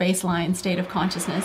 baseline state of consciousness.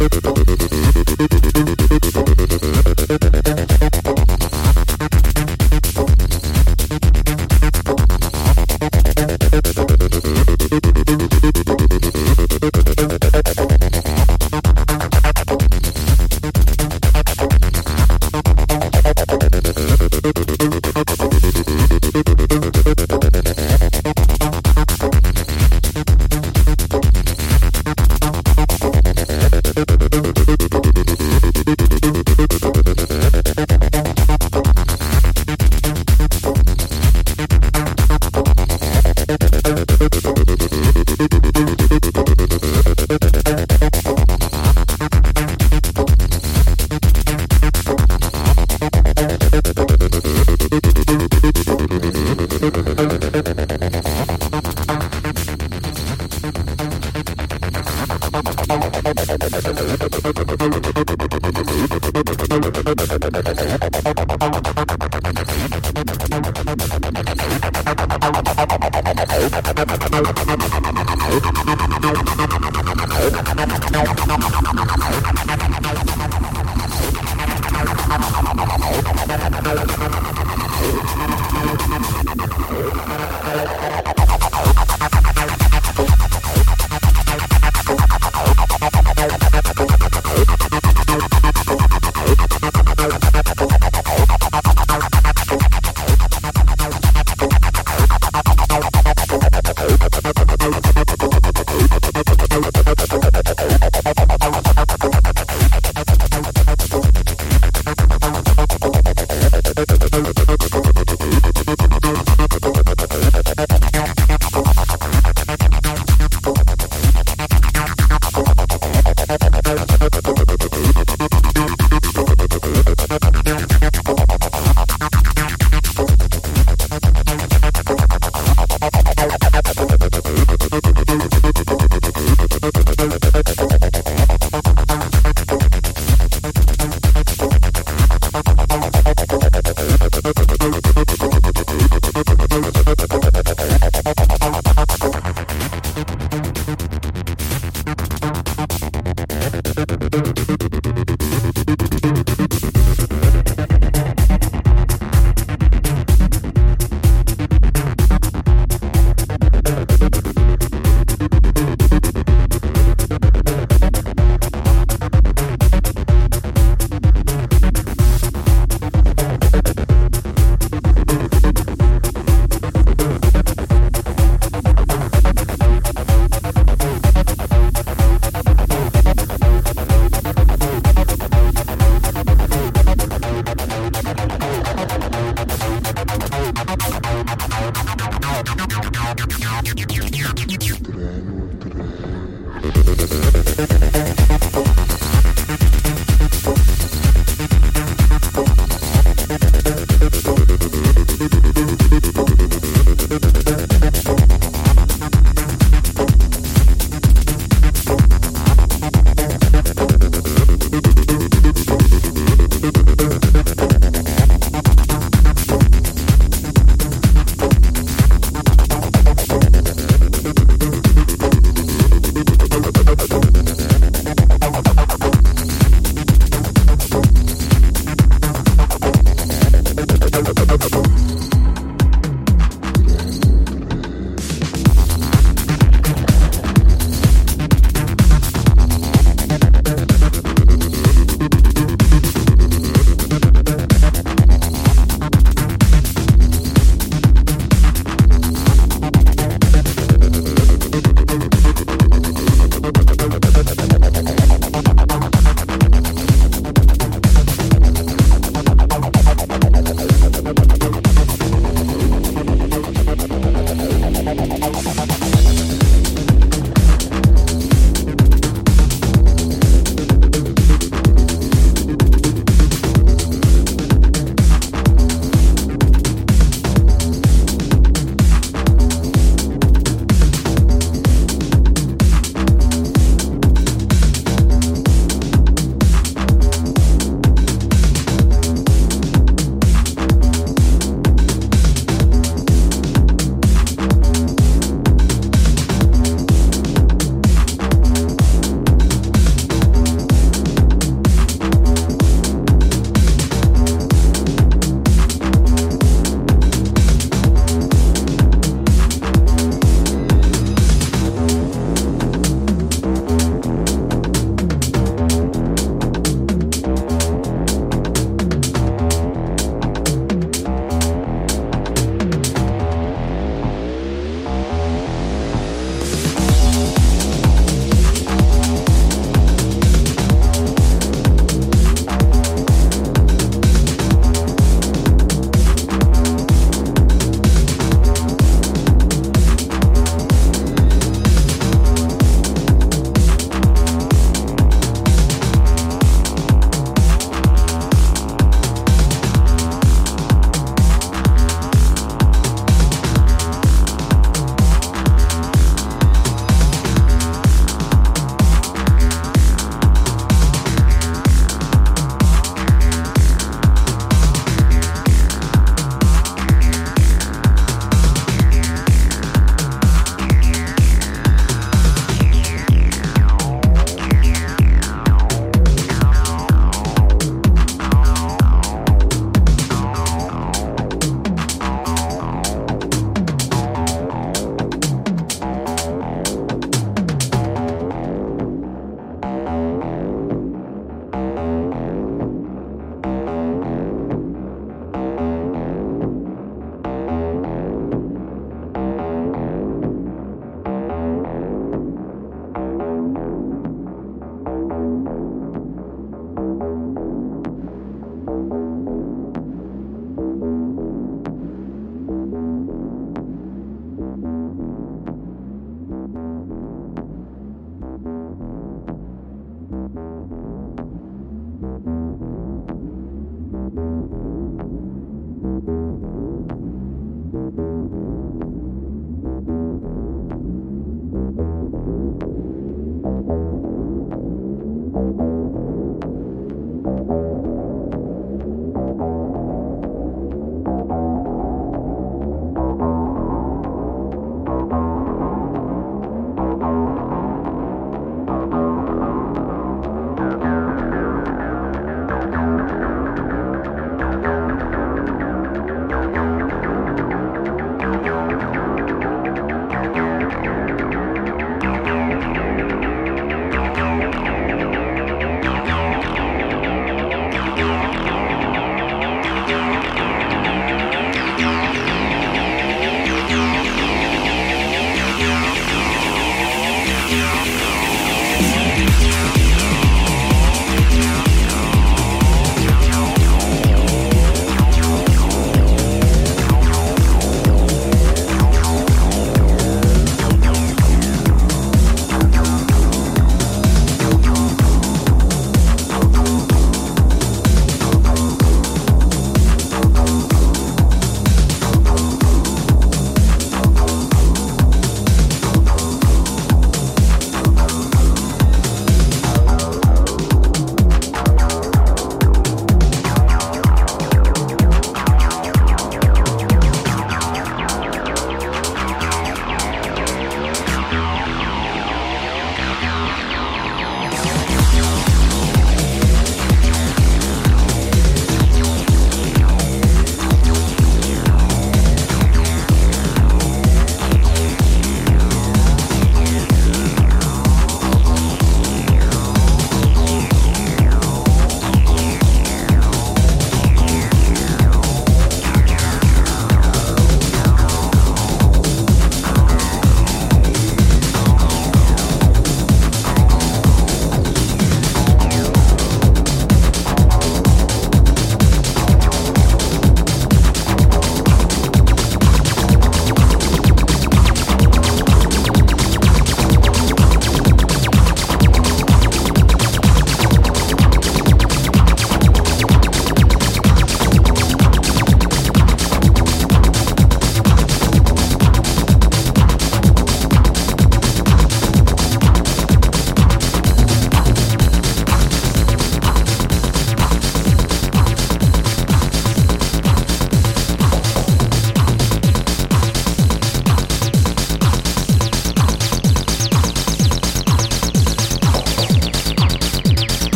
Oh.